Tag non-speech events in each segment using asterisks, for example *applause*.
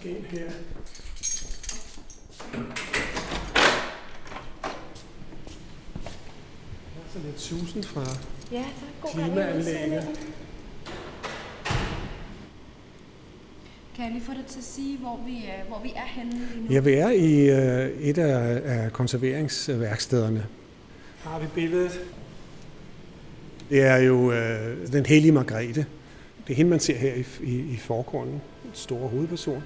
skal ind her. Der er så lidt susen fra Ja, er klimaanlægget. Kan jeg lige få dig til at sige, hvor vi er, hvor vi er henne lige nu? Ja, vi er i øh, et af, af konserveringsværkstederne. Har vi billedet? Det er jo øh, den hellige Margrethe. Det er hende, man ser her i, i, i forgrunden. Den store hovedperson.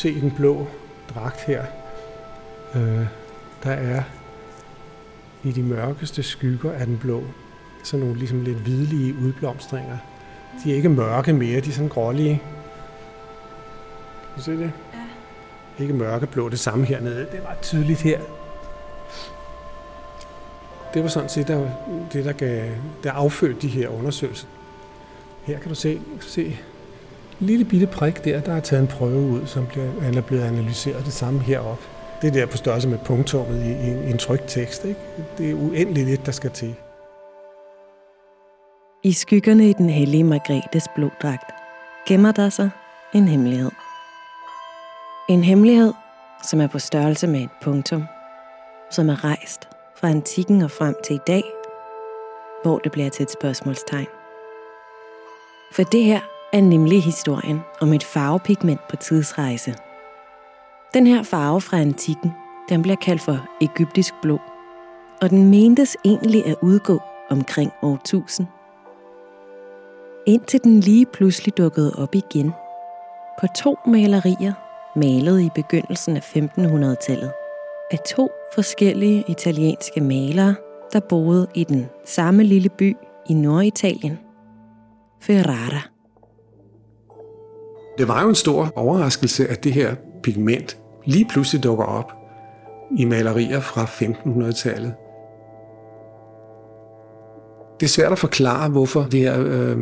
Se den blå dragt her. Øh, der er i de mørkeste skygger af den blå sådan nogle ligesom lidt hvidlige udblomstringer. De er ikke mørke mere, de er sådan grålige. Kan du se det? Ja. Ikke mørkeblå, det samme hernede. Det var tydeligt her. Det var sådan set der, det, der, gav, der affødte de her undersøgelser. Her kan du se, se lille bitte prik der, der er taget en prøve ud, som bliver, eller er blevet analyseret. Det samme heroppe. Det der på størrelse med punktummet i, i, i en trygt tekst. Ikke? Det er uendeligt lidt, der skal til. I skyggerne i den hellige Margrethes bloddragt gemmer der sig en hemmelighed. En hemmelighed, som er på størrelse med et punktum, som er rejst fra antikken og frem til i dag, hvor det bliver til et spørgsmålstegn. For det her er nemlig historien om et farvepigment på tidsrejse. Den her farve fra antikken, den bliver kaldt for egyptisk blå, og den mentes egentlig at udgå omkring år 1000 indtil den lige pludselig dukkede op igen på to malerier, malet i begyndelsen af 1500-tallet af to forskellige italienske malere, der boede i den samme lille by i Norditalien, Ferrara. Det var jo en stor overraskelse, at det her pigment lige pludselig dukker op i malerier fra 1500-tallet. Det er svært at forklare, hvorfor det her øh,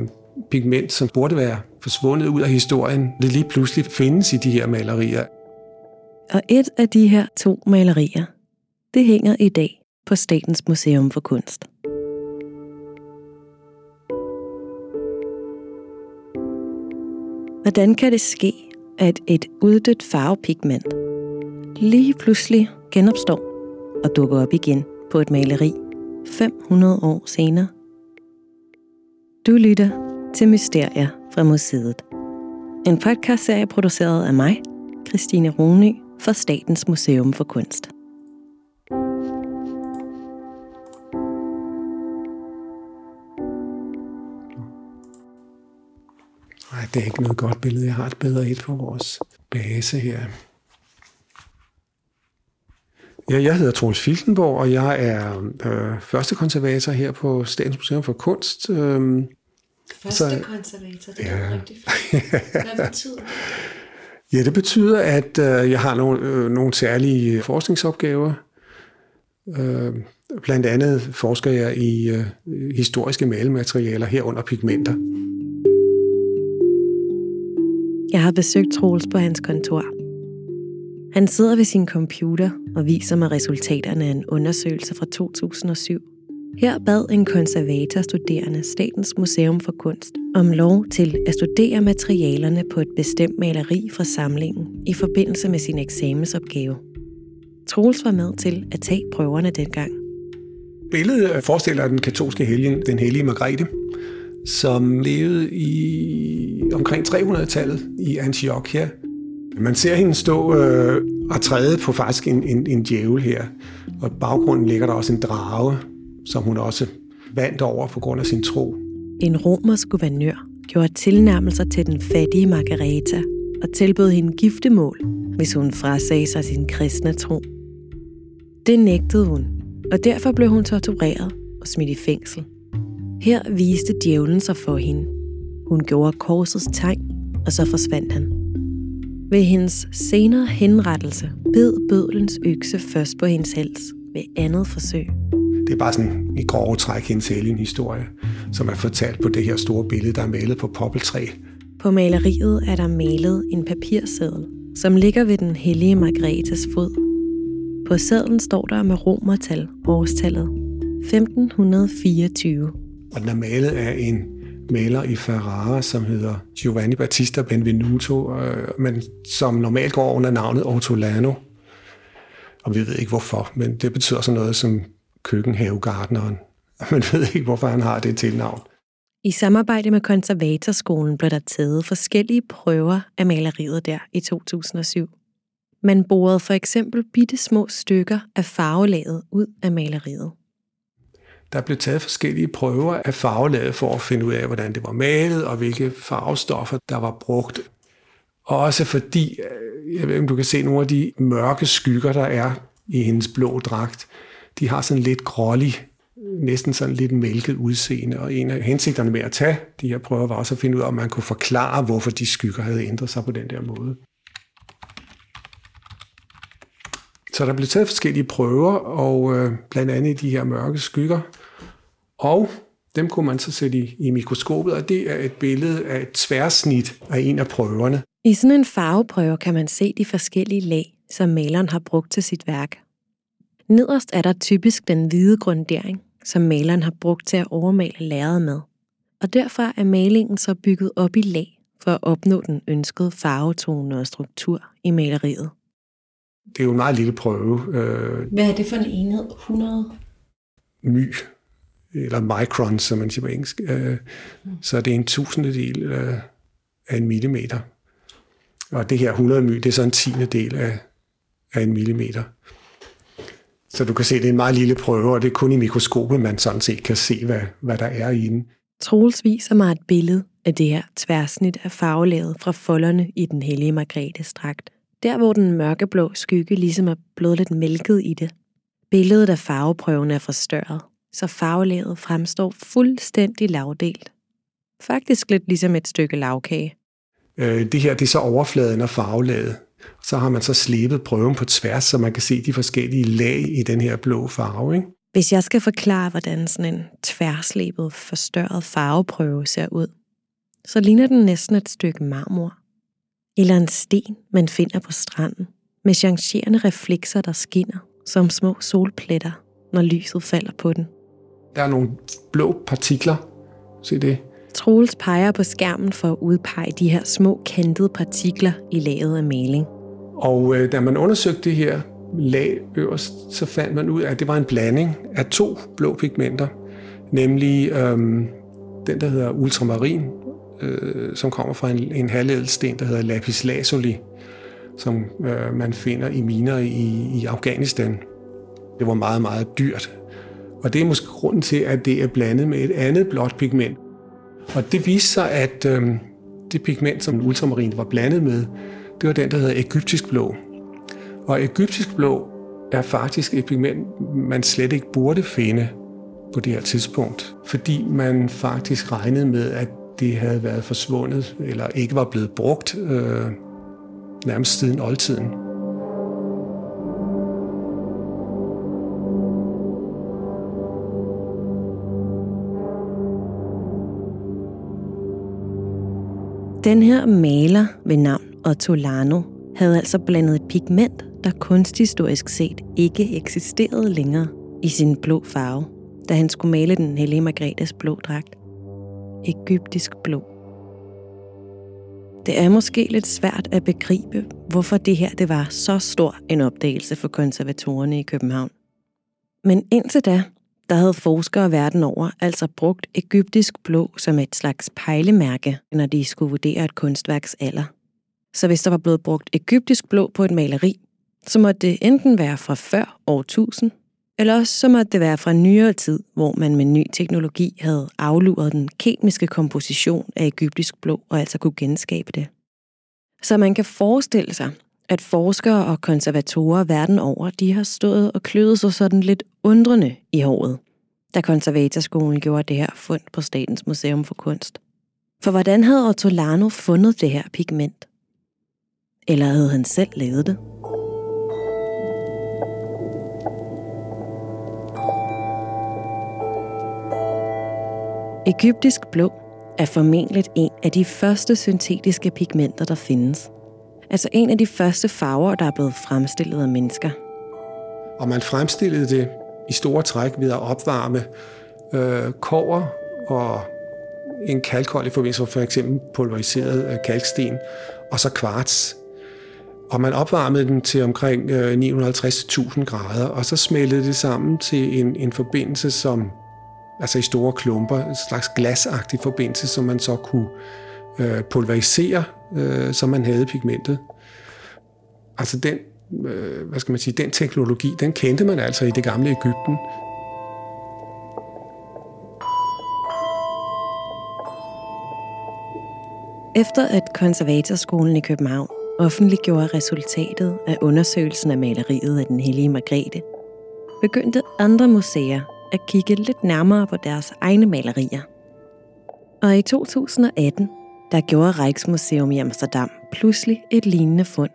pigment, som burde være forsvundet ud af historien, det lige pludselig findes i de her malerier. Og et af de her to malerier, det hænger i dag på Statens Museum for Kunst. Hvordan kan det ske, at et uddødt farvepigment lige pludselig genopstår og dukker op igen på et maleri 500 år senere? Du lytter til Mysterier fra Museet. En podcastserie produceret af mig, Christine Rony, for Statens Museum for Kunst. Nej, det er ikke noget godt billede. Jeg har et bedre et på vores base her. Ja, jeg hedder Troels Filtenborg, og jeg er øh, første konservator her på Statens Museum for Kunst. Øhm, Første Så- konservator, det Ja. er rigtig fint. Hvad betyder det? *laughs* Ja, det betyder, at øh, jeg har nogle, øh, nogle særlige forskningsopgaver. Øh, blandt andet forsker jeg i øh, historiske malematerialer herunder pigmenter. Jeg har besøgt Troels på hans kontor. Han sidder ved sin computer og viser mig resultaterne af en undersøgelse fra 2007. Her bad en konservator studerende Statens Museum for Kunst om lov til at studere materialerne på et bestemt maleri fra samlingen i forbindelse med sin eksamensopgave. Troels var med til at tage prøverne dengang. Billedet forestiller den katolske helgen, den hellige Margrethe, som levede i omkring 300-tallet i Antiochia. Man ser hende stå øh, og træde på faktisk en, en, en djævel her, og i baggrunden ligger der også en drage, som hun også vandt over på grund af sin tro. En romersk guvernør gjorde tilnærmelser til den fattige Margareta og tilbød hende giftemål, hvis hun frasagde sig sin kristne tro. Det nægtede hun, og derfor blev hun tortureret og smidt i fængsel. Her viste djævlen sig for hende. Hun gjorde korsets tegn, og så forsvandt han. Ved hendes senere henrettelse bed bødlens økse først på hendes hals ved andet forsøg. Det er bare sådan i grove træk hendes historie, som er fortalt på det her store billede, der er malet på poppeltræ. På maleriet er der malet en papirseddel, som ligger ved den hellige Margrethes fod. På sedlen står der med romertal årstallet 1524. Og den er malet af en maler i Ferrara, som hedder Giovanni Battista Benvenuto, øh, men som normalt går under navnet Ortolano. Og vi ved ikke hvorfor, men det betyder sådan noget som køkkenhavegartneren. *laughs* Man ved ikke, hvorfor han har det tilnavn. I samarbejde med Konservatorskolen blev der taget forskellige prøver af maleriet der i 2007. Man borede for eksempel bitte små stykker af farvelaget ud af maleriet. Der blev taget forskellige prøver af farvelaget for at finde ud af, hvordan det var malet og hvilke farvestoffer, der var brugt. Også fordi, øh, jeg ved ikke, om du kan se nogle af de mørke skygger, der er i hendes blå dragt. De har sådan lidt grålig, næsten sådan lidt mælket udseende. Og en af hensigterne med at tage de her prøver var også at finde ud af, om man kunne forklare, hvorfor de skygger havde ændret sig på den der måde. Så der blev taget forskellige prøver, og øh, blandt andet de her mørke skygger. Og dem kunne man så sætte i, i mikroskopet, og det er et billede af et tværsnit af en af prøverne. I sådan en farveprøve kan man se de forskellige lag, som maleren har brugt til sit værk. Nederst er der typisk den hvide grundering, som maleren har brugt til at overmale lærredet med. Og derfor er malingen så bygget op i lag for at opnå den ønskede farvetone og struktur i maleriet. Det er jo en meget lille prøve. Øh, Hvad er det for en enhed? 100? My, eller micron, som man siger på engelsk. Øh, så det er en tusindedel øh, af en millimeter. Og det her 100 my, det er så en tiende del af, af en millimeter. Så du kan se, det er en meget lille prøve, og det er kun i mikroskopet, man sådan set kan se, hvad, hvad der er i den. Troels viser mig et billede af det her tværsnit af farvelaget fra folderne i den hellige Margrethes dragt. Der, hvor den mørkeblå skygge ligesom er blevet lidt mælket i det. Billedet af farveprøven er forstørret, så farvelaget fremstår fuldstændig lavdelt. Faktisk lidt ligesom et stykke lavkage. Øh, det her det er så overfladen af farvelaget. Så har man så slebet prøven på tværs, så man kan se de forskellige lag i den her blå farve. Ikke? Hvis jeg skal forklare, hvordan sådan en tværslebet, forstørret farveprøve ser ud, så ligner den næsten et stykke marmor. Eller en sten, man finder på stranden, med changerende reflekser, der skinner som små solpletter, når lyset falder på den. Der er nogle blå partikler. Se det. Troels peger på skærmen for at udpege de her små kantede partikler i laget af maling. Og øh, da man undersøgte det her lag øverst, så fandt man ud af, at det var en blanding af to blå pigmenter, nemlig øhm, den, der hedder ultramarin, øh, som kommer fra en, en halvædelsten, der hedder lapis lazuli, som øh, man finder i miner i, i Afghanistan. Det var meget, meget dyrt. Og det er måske grunden til, at det er blandet med et andet blåt pigment. Og det viste sig, at øh, det pigment, som ultramarin var blandet med, det var den, der hedder egyptisk blå. Og egyptisk blå er faktisk et pigment, man slet ikke burde finde på det her tidspunkt, fordi man faktisk regnede med, at det havde været forsvundet eller ikke var blevet brugt øh, nærmest siden oldtiden. Den her maler ved navn Ottolano havde altså blandet et pigment, der kunsthistorisk set ikke eksisterede længere i sin blå farve, da han skulle male den hellige Margrethes blå dragt. Ægyptisk blå. Det er måske lidt svært at begribe, hvorfor det her det var så stor en opdagelse for konservatorerne i København. Men indtil da, der havde forskere verden over altså brugt egyptisk blå som et slags pejlemærke, når de skulle vurdere et kunstværks alder. Så hvis der var blevet brugt egyptisk blå på et maleri, så måtte det enten være fra før år 1000, eller også så måtte det være fra nyere tid, hvor man med ny teknologi havde afluret den kemiske komposition af egyptisk blå og altså kunne genskabe det. Så man kan forestille sig, at forskere og konservatorer verden over, de har stået og kløet sig sådan lidt undrende i håret, da konservatorskolen gjorde det her fund på Statens Museum for Kunst. For hvordan havde Ortolano fundet det her pigment? Eller havde han selv lavet det? Ægyptisk blå er formentlig en af de første syntetiske pigmenter, der findes. Altså en af de første farver, der er blevet fremstillet af mennesker. Og man fremstillede det i store træk ved at opvarme øh, kover og en kalkholdig forbindelse, for eksempel pulveriseret øh, kalksten, og så kvarts. Og man opvarmede den til omkring øh, 950-1000 grader, og så smeltede det sammen til en, en forbindelse, som altså i store klumper, en slags glasagtig forbindelse, som man så kunne øh, pulverisere, øh, så man havde pigmentet. Altså den, øh, hvad skal man sige, den teknologi, den kendte man altså i det gamle Ægypten. Efter at konservatorskolen i København offentliggjorde resultatet af undersøgelsen af maleriet af den hellige Margrethe, begyndte andre museer at kigge lidt nærmere på deres egne malerier. Og i 2018, der gjorde Rijksmuseum i Amsterdam pludselig et lignende fund.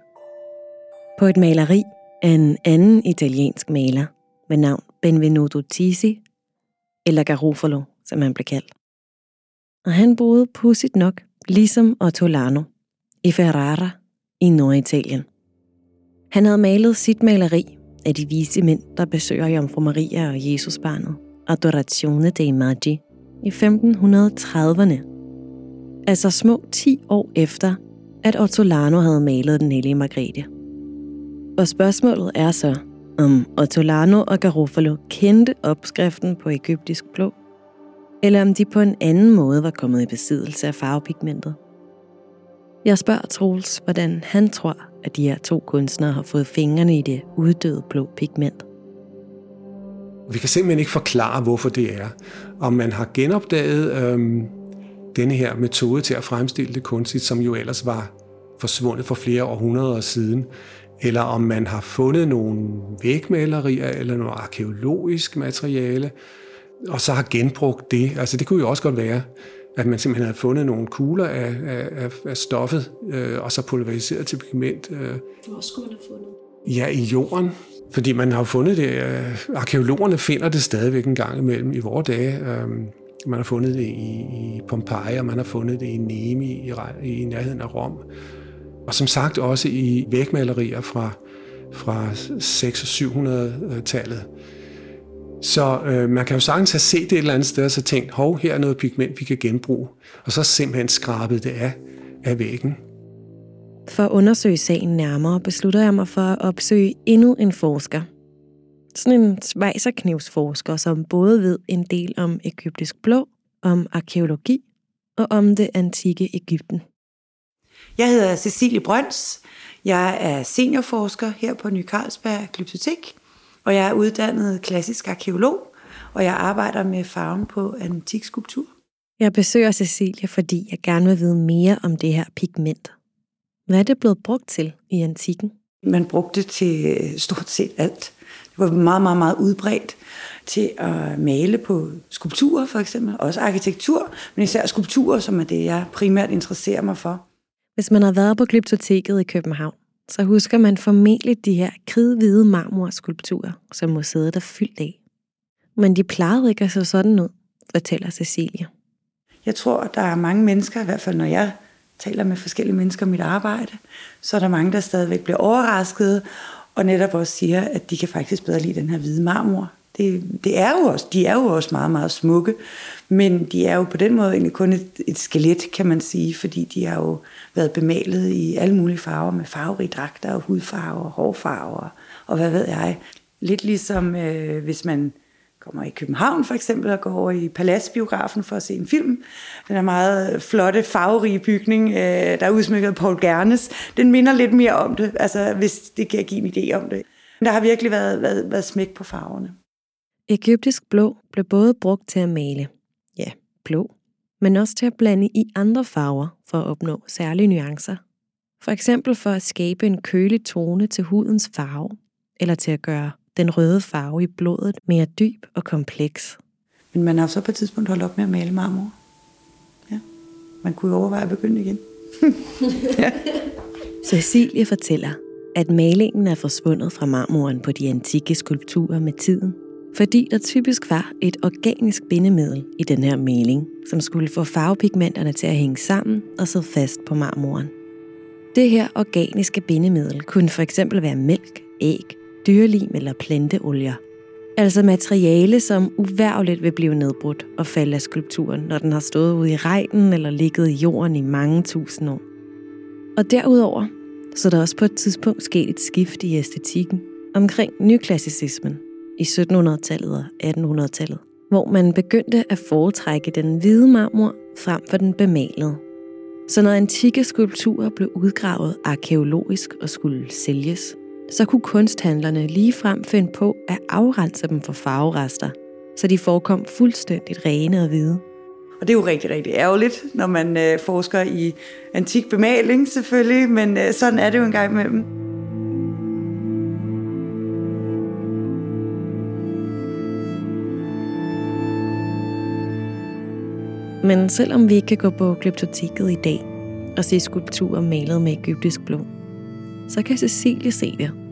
På et maleri af en anden italiensk maler med navn Benvenuto Tisi, eller Garofalo, som han blev kaldt. Og han boede pudsigt nok, ligesom Ottolano, i Ferrara i Norditalien. Han havde malet sit maleri af de vise mænd, der besøger Jomfru Maria og Jesusbarnet, Adorazione dei Magi, i 1530'erne. Altså små 10 år efter, at Ottolano havde malet den hellige Margrethe. Og spørgsmålet er så, om Ottolano og Garofalo kendte opskriften på egyptisk blå, eller om de på en anden måde var kommet i besiddelse af farvepigmentet. Jeg spørger Troels, hvordan han tror, at de her to kunstnere har fået fingrene i det uddøde blå pigment. Vi kan simpelthen ikke forklare, hvorfor det er. Om man har genopdaget øhm, denne her metode til at fremstille det kunstigt, som jo ellers var forsvundet for flere århundreder siden, eller om man har fundet nogle vægmalerier eller noget arkeologisk materiale, og så har genbrugt det. Altså det kunne jo også godt være, at man simpelthen havde fundet nogle kugler af, af, af stoffet, øh, og så pulveriseret til pigment. Øh. Hvor skulle man have fundet? Ja, i jorden. Fordi man har fundet det. Øh, arkeologerne finder det stadigvæk en gang imellem i vores dage. Øh, man har fundet det i, i Pompeji, og man har fundet det i Nemi i, i nærheden af Rom. Og som sagt også i vægmalerier fra, fra 600-700-tallet. Så øh, man kan jo sagtens have set det et eller andet sted, og så tænkt, hov, her er noget pigment, vi kan genbruge. Og så simpelthen skrabet det af, af væggen. For at undersøge sagen nærmere, beslutter jeg mig for at opsøge endnu en forsker. Sådan en svejserknivsforsker, som både ved en del om egyptisk blå, om arkeologi og om det antikke Ægypten. Jeg hedder Cecilie Brøns. Jeg er seniorforsker her på Ny Carlsberg Glyptotek, og jeg er uddannet klassisk arkeolog, og jeg arbejder med farven på antik skulptur. Jeg besøger Cecilie, fordi jeg gerne vil vide mere om det her pigment. Hvad er det blevet brugt til i antikken? Man brugte det til stort set alt. Det var meget, meget, meget udbredt til at male på skulpturer for eksempel. Også arkitektur, men især skulpturer, som er det, jeg primært interesserer mig for. Hvis man har været på Glyptoteket i København, så husker man formentlig de her kridhvide marmorskulpturer, som museet er fyldt af. Men de plejede ikke at se sådan ud, fortæller Cecilia. Jeg tror, der er mange mennesker, i hvert fald når jeg taler med forskellige mennesker om mit arbejde, så er der mange, der stadigvæk bliver overrasket, og netop også siger, at de kan faktisk bedre lide den her hvide marmor. Det, det er jo også, de er jo også meget, meget smukke, men de er jo på den måde egentlig kun et, et skelet, kan man sige, fordi de har jo været bemalet i alle mulige farver med farverige dragter og hudfarver, hårfarver og hvad ved jeg. Lidt ligesom øh, hvis man kommer i København for eksempel og går over i Paladsbiografen for at se en film. Den er meget flotte, farverige bygning, øh, der er udsmykket af Paul Gernes. Den minder lidt mere om det, altså hvis det kan give en idé om det. Men der har virkelig været, været, været smæk på farverne. Egyptisk blå blev både brugt til at male, ja, blå, men også til at blande i andre farver for at opnå særlige nuancer. For eksempel for at skabe en kølig tone til hudens farve, eller til at gøre den røde farve i blodet mere dyb og kompleks. Men man har så på et tidspunkt holdt op med at male marmor. Ja. Man kunne jo overveje at begynde igen. *laughs* ja. Cecilie fortæller, at malingen er forsvundet fra marmoren på de antikke skulpturer med tiden, fordi der typisk var et organisk bindemiddel i den her maling, som skulle få farvepigmenterne til at hænge sammen og sidde fast på marmoren. Det her organiske bindemiddel kunne for eksempel være mælk, æg, dyrelim eller planteolier. Altså materiale, som uværligt vil blive nedbrudt og falde af skulpturen, når den har stået ude i regnen eller ligget i jorden i mange tusind år. Og derudover, så der også på et tidspunkt sket et skift i æstetikken omkring nyklassicismen i 1700-tallet og 1800-tallet, hvor man begyndte at foretrække den hvide marmor frem for den bemalede. Så når antikke skulpturer blev udgravet arkeologisk og skulle sælges, så kunne kunsthandlerne ligefrem finde på at afrense dem for farverester, så de forekom fuldstændigt rene og hvide. Og det er jo rigtig, rigtig ærgerligt, når man øh, forsker i antik bemaling selvfølgelig, men øh, sådan er det jo en gang imellem. Men selvom vi ikke kan gå på glyptoteket i dag og se skulpturer malet med egyptisk blå, så kan Cecilie se det.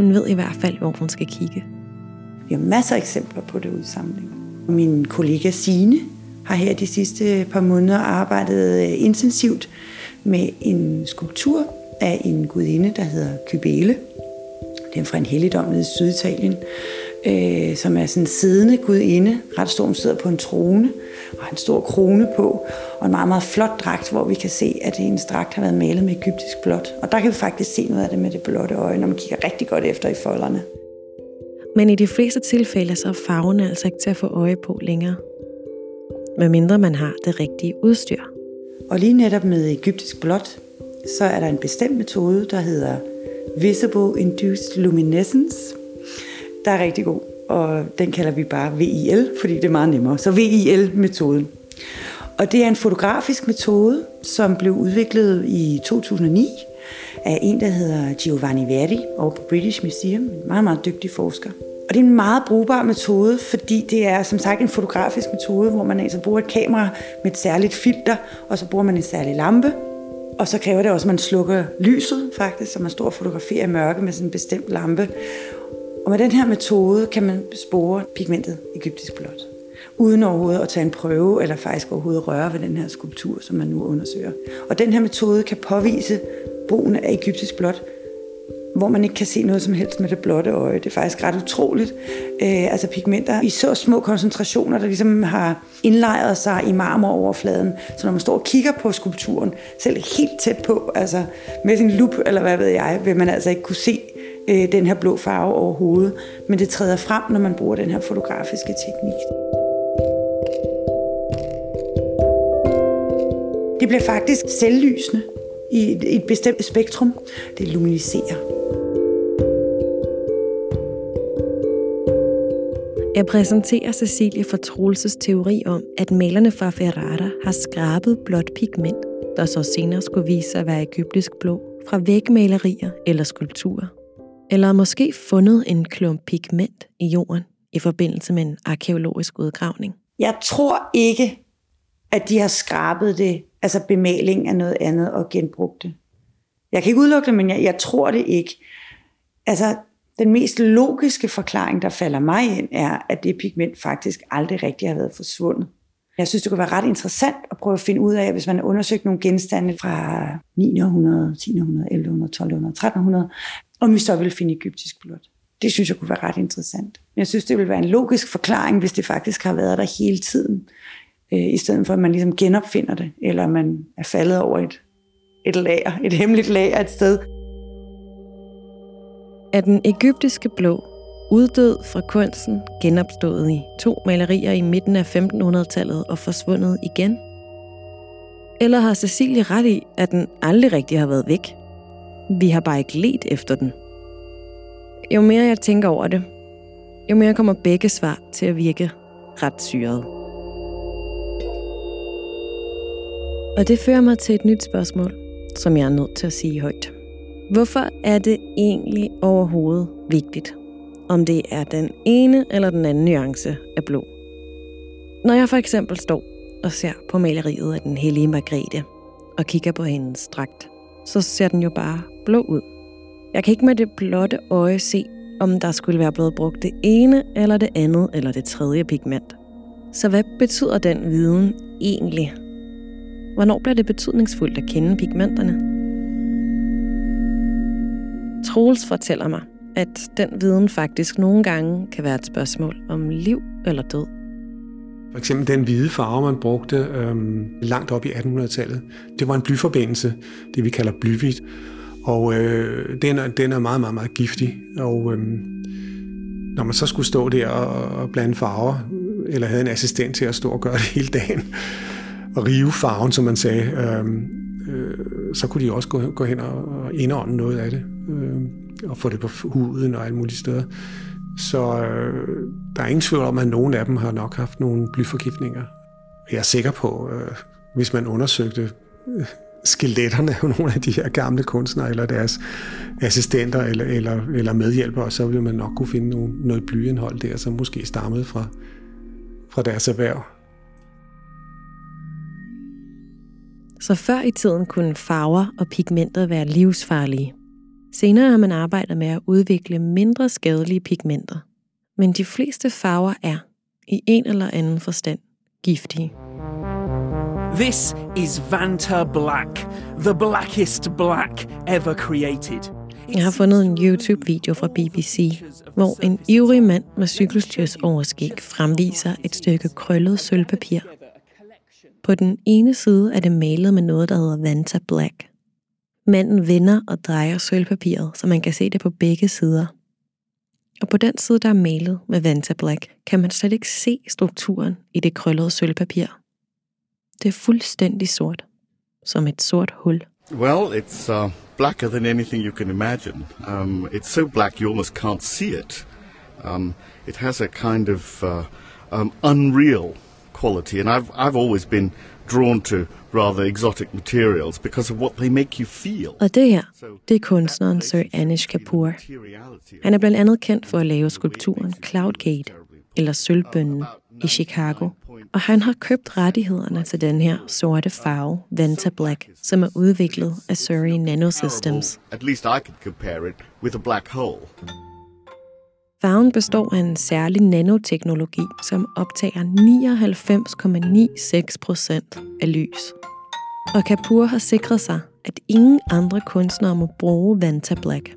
Hun ved i hvert fald, hvor hun skal kigge. Vi har masser af eksempler på det udsamling. Min kollega Sine har her de sidste par måneder arbejdet øh, intensivt med en skulptur af en gudinde, der hedder Kybele. Den er fra en helligdom i Syditalien, øh, som er sådan en siddende gudinde. Ret stor, hun sidder på en trone og har en stor krone på, og en meget, meget flot dragt, hvor vi kan se, at hendes dragt har været malet med egyptisk blåt. Og der kan vi faktisk se noget af det med det blotte øje, når man kigger rigtig godt efter i folderne. Men i de fleste tilfælde så er farven altså ikke til at få øje på længere. Medmindre man har det rigtige udstyr. Og lige netop med egyptisk blåt, så er der en bestemt metode, der hedder Visible Induced Luminescence, der er rigtig god, og den kalder vi bare VIL, fordi det er meget nemmere. Så VIL-metoden. Og det er en fotografisk metode, som blev udviklet i 2009 af en, der hedder Giovanni Verdi over på British Museum, en meget, meget dygtig forsker. Og det er en meget brugbar metode, fordi det er som sagt en fotografisk metode, hvor man altså bruger et kamera med et særligt filter, og så bruger man en særlig lampe. Og så kræver det også, at man slukker lyset faktisk, så man står og fotograferer i mørke med sådan en bestemt lampe. Og med den her metode kan man spore pigmentet egyptisk blåt, uden overhovedet at tage en prøve, eller faktisk overhovedet røre ved den her skulptur, som man nu undersøger. Og den her metode kan påvise brugen af egyptisk blåt, hvor man ikke kan se noget som helst med det blotte øje. Det er faktisk ret utroligt. Øh, altså pigmenter i så små koncentrationer, der ligesom har indlejret sig i marmoroverfladen. Så når man står og kigger på skulpturen, selv helt tæt på, altså med sin lup, eller hvad ved jeg, vil man altså ikke kunne se øh, den her blå farve overhovedet. Men det træder frem, når man bruger den her fotografiske teknik. Det bliver faktisk selvlysende i et, et bestemt spektrum. Det luminiserer. Jeg præsenterer Cecilie for Troelses teori om, at malerne fra Ferrara har skrabet blåt pigment, der så senere skulle vise sig at være egyptisk blå, fra vægmalerier eller skulpturer. Eller måske fundet en klump pigment i jorden i forbindelse med en arkeologisk udgravning. Jeg tror ikke, at de har skrabet det, altså bemaling af noget andet og genbrugt det. Jeg kan ikke udelukke det, men jeg, jeg tror det ikke. Altså, den mest logiske forklaring, der falder mig ind, er, at det pigment faktisk aldrig rigtig har været forsvundet. Jeg synes, det kunne være ret interessant at prøve at finde ud af, hvis man har undersøgt nogle genstande fra 900, 1000, 1100, 1200, 1300, om vi så ville finde egyptisk blot. Det synes jeg kunne være ret interessant. Jeg synes, det ville være en logisk forklaring, hvis det faktisk har været der hele tiden, øh, i stedet for at man ligesom genopfinder det, eller man er faldet over et, et lager, et hemmeligt lager et sted. Er den egyptiske blå uddød fra kunsten, genopstået i to malerier i midten af 1500-tallet og forsvundet igen? Eller har Cecilie ret i, at den aldrig rigtig har været væk? Vi har bare ikke let efter den. Jo mere jeg tænker over det, jo mere kommer begge svar til at virke ret syret. Og det fører mig til et nyt spørgsmål, som jeg er nødt til at sige højt. Hvorfor er det egentlig overhovedet vigtigt, om det er den ene eller den anden nuance af blå? Når jeg for eksempel står og ser på maleriet af den hellige Margrethe og kigger på hendes dragt, så ser den jo bare blå ud. Jeg kan ikke med det blotte øje se, om der skulle være blevet brugt det ene eller det andet eller det tredje pigment. Så hvad betyder den viden egentlig? Hvornår bliver det betydningsfuldt at kende pigmenterne? Troels fortæller mig, at den viden faktisk nogle gange kan være et spørgsmål om liv eller død. For eksempel den hvide farve, man brugte øhm, langt op i 1800-tallet, det var en blyforbindelse, det vi kalder blyhvidt. Og øh, den, er, den er meget, meget, meget giftig. Og øh, når man så skulle stå der og, og blande farver, eller havde en assistent til at stå og gøre det hele dagen, og rive farven, som man sagde, øh, øh, så kunne de også gå, gå hen og, og indånde noget af det, øh, og få det på huden og alle mulige steder. Så øh, der er ingen tvivl om, at nogen af dem har nok haft nogle blyforgiftninger. Jeg er sikker på, øh, hvis man undersøgte øh, skeletterne af nogle af de her gamle kunstnere, eller deres assistenter eller, eller, eller medhjælpere, så ville man nok kunne finde nogle, noget blyindhold der, som måske stammede fra, fra deres erhverv. Så før i tiden kunne farver og pigmenter være livsfarlige. Senere har man arbejdet med at udvikle mindre skadelige pigmenter. Men de fleste farver er, i en eller anden forstand, giftige. This is Vanta Black, the blackest black ever created. Jeg har fundet en YouTube-video fra BBC, hvor en ivrig mand med cykelstyrs overskæg fremviser et stykke krøllet sølvpapir. På den ene side er det malet med noget, der hedder Vanta Black. Manden vender og drejer sølvpapiret, så man kan se det på begge sider. Og på den side, der er malet med Vanta Black, kan man slet ikke se strukturen i det krøllede sølvpapir. Det er fuldstændig sort. Som et sort hul. Well, it's uh, blacker than anything you can imagine. Um, it's so black you almost can't see it. Um, it has a kind of uh, um, unreal quality, and I've I've always been drawn to rather exotic materials because of what they make you feel. Og det her, det er kunstneren Sir Anish Kapoor. Han er blandt andet kendt for at lave skulpturen Cloudgate, eller Sølvbønnen, i Chicago. Og han har købt rettighederne til den her sorte farve, Vanta Black, som er udviklet af Surrey Nanosystems. At least I could compare it with a black hole. Farven består af en særlig nanoteknologi, som optager 99,96 procent af lys. Og Kapoor har sikret sig, at ingen andre kunstnere må bruge Vanta Black.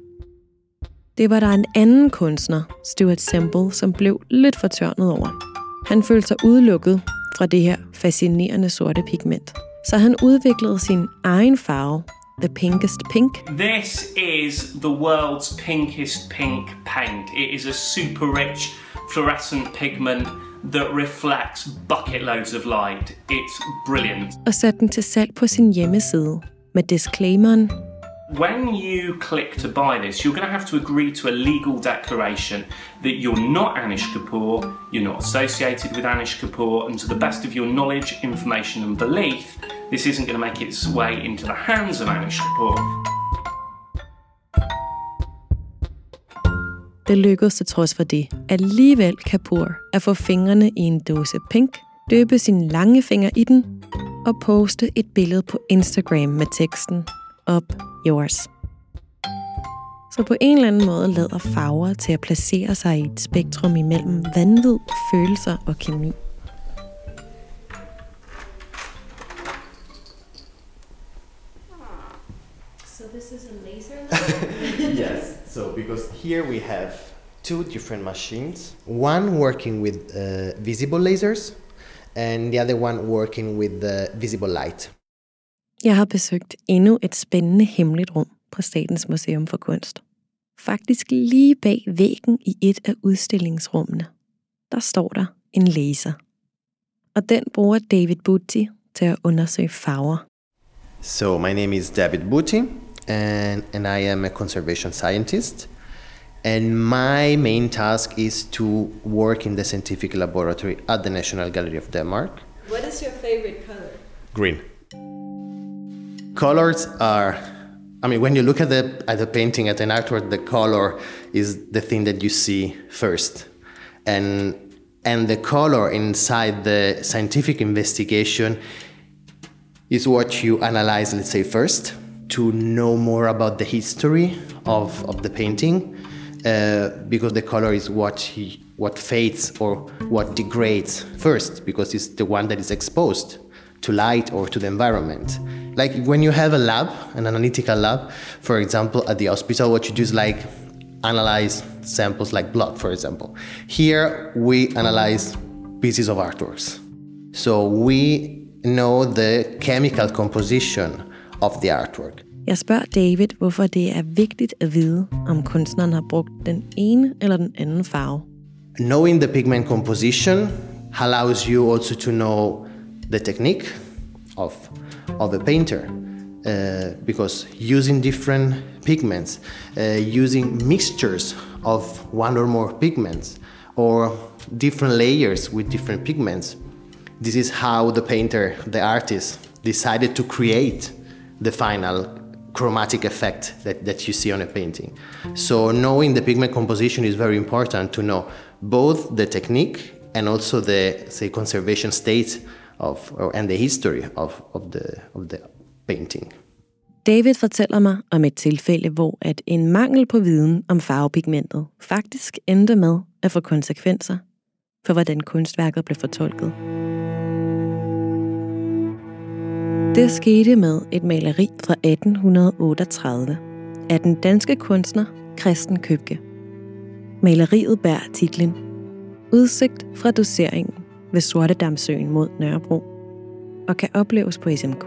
Det var der en anden kunstner, Stuart Semple, som blev lidt fortørnet over. Han følte sig udelukket fra det her fascinerende sorte pigment. Så han udviklede sin egen farve, the pinkest pink. This is the world's pinkest pink paint. It is a super rich fluorescent pigment that reflects bucket loads of light. It's brilliant. Og satte den til salg på sin hjemmeside med disclaimeren. When you click to buy this, you're going to have to agree to a legal declaration that you're not Anish Kapoor, you're not associated with Anish Kapoor, and to the best of your knowledge, information, and belief, this isn't going to make its way into the hands of Anish Kapoor. Det lykkedes til trods for det alligevel Kapoor at få fingrene i en dåse pink, døbe sin lange finger i den og poste et billede på Instagram med teksten Up Yours. Så på en eller anden måde lader farver til at placere sig i et spektrum imellem vanvid, følelser og kemi. So this is a laser *laughs* yes. So because here we have two different machines. One working with uh, visible lasers, and the other one working with the visible light. Jeg har besøgt endnu et spændende hemmeligt rum på Statens Museum for Kunst. Faktisk lige bag væggen i et af udstillingsrummene. Der står der en laser. Og den bruger David Butti til at undersøge farver. So my name is David Buti, and and I am a conservation scientist. And my main task is to work in the scientific laboratory at the National Gallery of Denmark. What is your favorite color? Green. Colors are, I mean, when you look at the at the painting at an artwork, the color is the thing that you see first, and and the color inside the scientific investigation is what you analyze, let's say, first to know more about the history of, of the painting, uh, because the color is what he, what fades or what degrades first, because it's the one that is exposed to light or to the environment. Like when you have a lab, an analytical lab, for example, at the hospital, what you do is like analyze samples like blood, for example. Here we analyze pieces of artworks. So we know the chemical composition of the artwork. Jeg spørger David, hvorfor det er vigtigt at vide, om kunstneren har brugt den ene eller den anden farve. Knowing the pigment composition allows you also to know the technique of, of a painter. Uh, because using different pigments, uh, using mixtures of one or more pigments, or different layers with different pigments, this is how the painter, the artist, decided to create the final chromatic effect that, that you see on a painting. So knowing the pigment composition is very important to know both the technique and also the say conservation state of oh, and the history of, of the of the painting. David fortæller mig om et tilfælde, hvor at en mangel på viden om farvepigmentet faktisk endte med at få konsekvenser for, hvordan kunstværket blev fortolket. Det skete med et maleri fra 1838 af den danske kunstner Christen Købke. Maleriet bærer titlen Udsigt fra doseringen ved Sortedamsøen mod Nørrebro og kan opleves på SMK.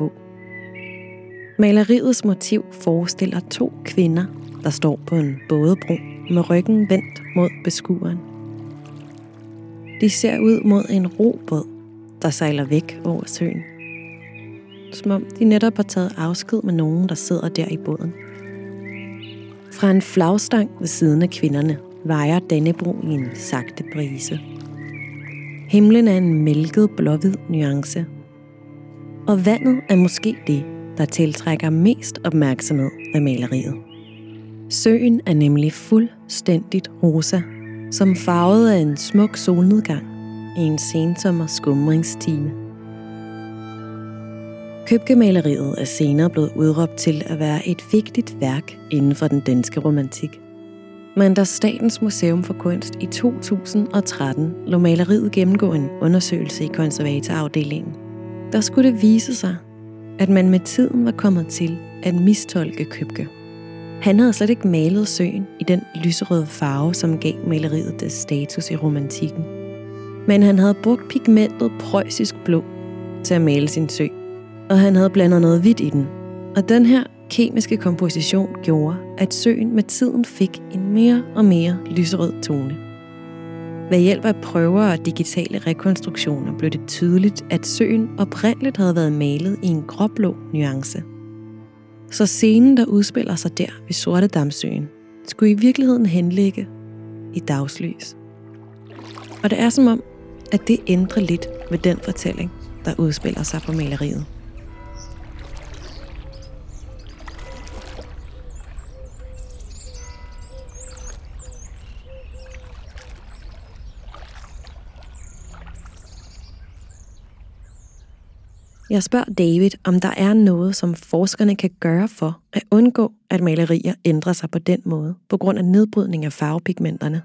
Maleriets motiv forestiller to kvinder, der står på en bådebro med ryggen vendt mod beskueren. De ser ud mod en robåd, der sejler væk over søen. Som om de netop har taget afsked med nogen, der sidder der i båden. Fra en flagstang ved siden af kvinderne vejer Dannebro i en sagte brise. Himlen er en mælket blåhvid nuance. Og vandet er måske det, der tiltrækker mest opmærksomhed af maleriet. Søen er nemlig fuldstændigt rosa, som farvet af en smuk solnedgang i en sensommer skumringstime. Købkemaleriet er senere blevet udråbt til at være et vigtigt værk inden for den danske romantik. Men da Statens Museum for Kunst i 2013 lå maleriet gennemgå en undersøgelse i konservatorafdelingen, der skulle det vise sig, at man med tiden var kommet til at mistolke Købke. Han havde slet ikke malet søen i den lyserøde farve, som gav maleriet det status i romantikken. Men han havde brugt pigmentet preussisk blå til at male sin sø, og han havde blandet noget hvidt i den. Og den her kemiske komposition gjorde, at søen med tiden fik en mere og mere lyserød tone. Ved hjælp af prøver og digitale rekonstruktioner blev det tydeligt, at søen oprindeligt havde været malet i en gråblå nuance. Så scenen, der udspiller sig der ved Sorte Damsøen, skulle i virkeligheden henligge i dagslys. Og det er som om, at det ændrer lidt ved den fortælling, der udspiller sig på maleriet. Jeg spørger David, om der er noget, som forskerne kan gøre for at undgå, at malerier ændrer sig på den måde, på grund af nedbrydning af farvepigmenterne.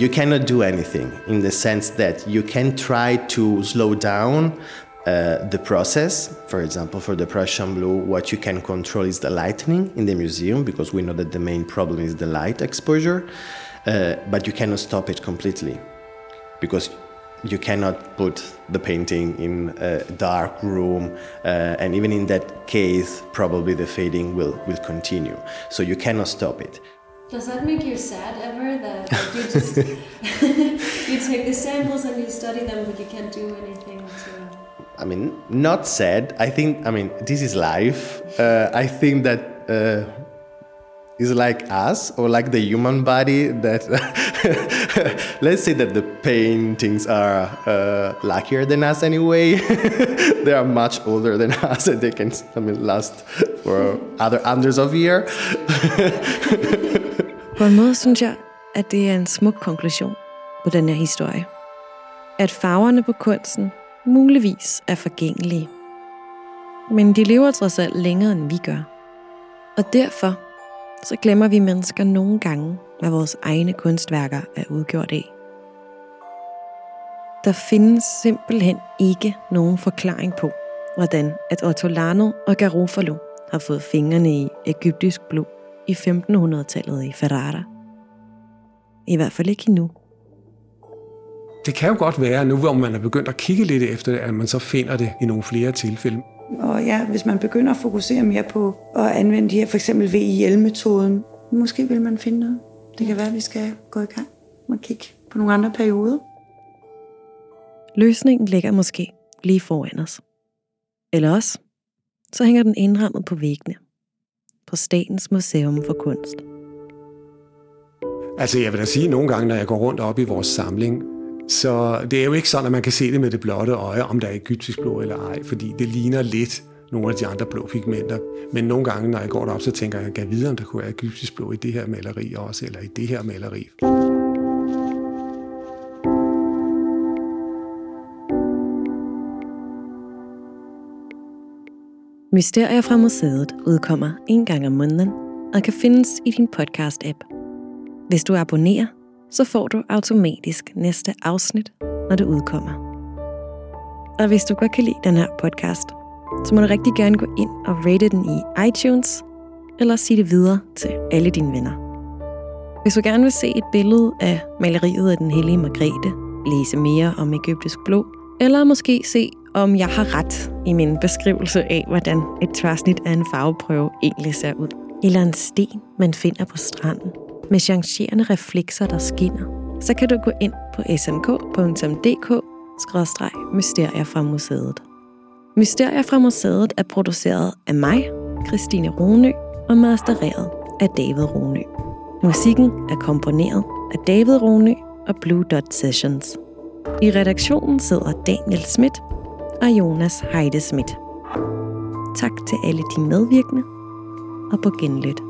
You cannot do anything in the sense that you can try to slow down uh, the process. For example, for the Prussian blue, what you can control is the lightning in the museum because we know that the main problem is the light exposure, uh, but you cannot stop it completely because you cannot put the painting in a dark room uh, and even in that case probably the fading will, will continue so you cannot stop it Does that make you sad ever that like, you just *laughs* *laughs* you take the samples and you study them but you can't do anything to I mean, not sad. I think, I mean, this is life. Uh, I think that uh, is like us or like the human body that *laughs* let's say that the paintings are uh, luckier than us anyway. *laughs* they are much older than *laughs* us and they can, I mean, last for other hundreds of years. På en måde synes jeg, at det er en smuk konklusion på den her historie. At farverne på kunsten muligvis er forgængelige. Men de lever trods alt længere, end vi gør. Og derfor så glemmer vi mennesker nogle gange, hvad vores egne kunstværker er udgjort af. Der findes simpelthen ikke nogen forklaring på, hvordan at Ottolano og Garofalo har fået fingrene i egyptisk blod i 1500-tallet i Ferrara. I hvert fald ikke endnu. Det kan jo godt være, nu hvor man er begyndt at kigge lidt efter det, at man så finder det i nogle flere tilfælde. Og ja, hvis man begynder at fokusere mere på at anvende de her, for eksempel VIL-metoden, måske vil man finde noget. Det kan være, at vi skal gå i gang og kigge på nogle andre perioder. Løsningen ligger måske lige foran os. Eller også, så hænger den indrammet på væggene. På Statens Museum for Kunst. Altså jeg vil da sige nogle gange, når jeg går rundt op i vores samling, så det er jo ikke sådan, at man kan se det med det blotte øje, om der er egyptisk blå eller ej, fordi det ligner lidt nogle af de andre blå pigmenter. Men nogle gange, når jeg går derop, så tænker jeg, jeg vide, om der kunne være egyptisk blå i det her maleri også, eller i det her maleri. Mysterier fra museet udkommer en gang om måneden og kan findes i din podcast-app. Hvis du abonnerer, så får du automatisk næste afsnit, når det udkommer. Og hvis du godt kan lide den her podcast, så må du rigtig gerne gå ind og rate den i iTunes, eller sige det videre til alle dine venner. Hvis du gerne vil se et billede af maleriet af den hellige Margrethe, læse mere om egyptisk blå, eller måske se, om jeg har ret i min beskrivelse af, hvordan et tværsnit af en farveprøve egentlig ser ud. Eller en sten, man finder på stranden, med chancerende reflekser, der skinner, så kan du gå ind på smk.dk-mysterier fra museet. Mysterier fra museet er produceret af mig, Christine Ronø, og mastereret af David Ronø. Musikken er komponeret af David Ronø og Blue Dot Sessions. I redaktionen sidder Daniel Schmidt og Jonas Heide Schmidt. Tak til alle de medvirkende, og på genlyt.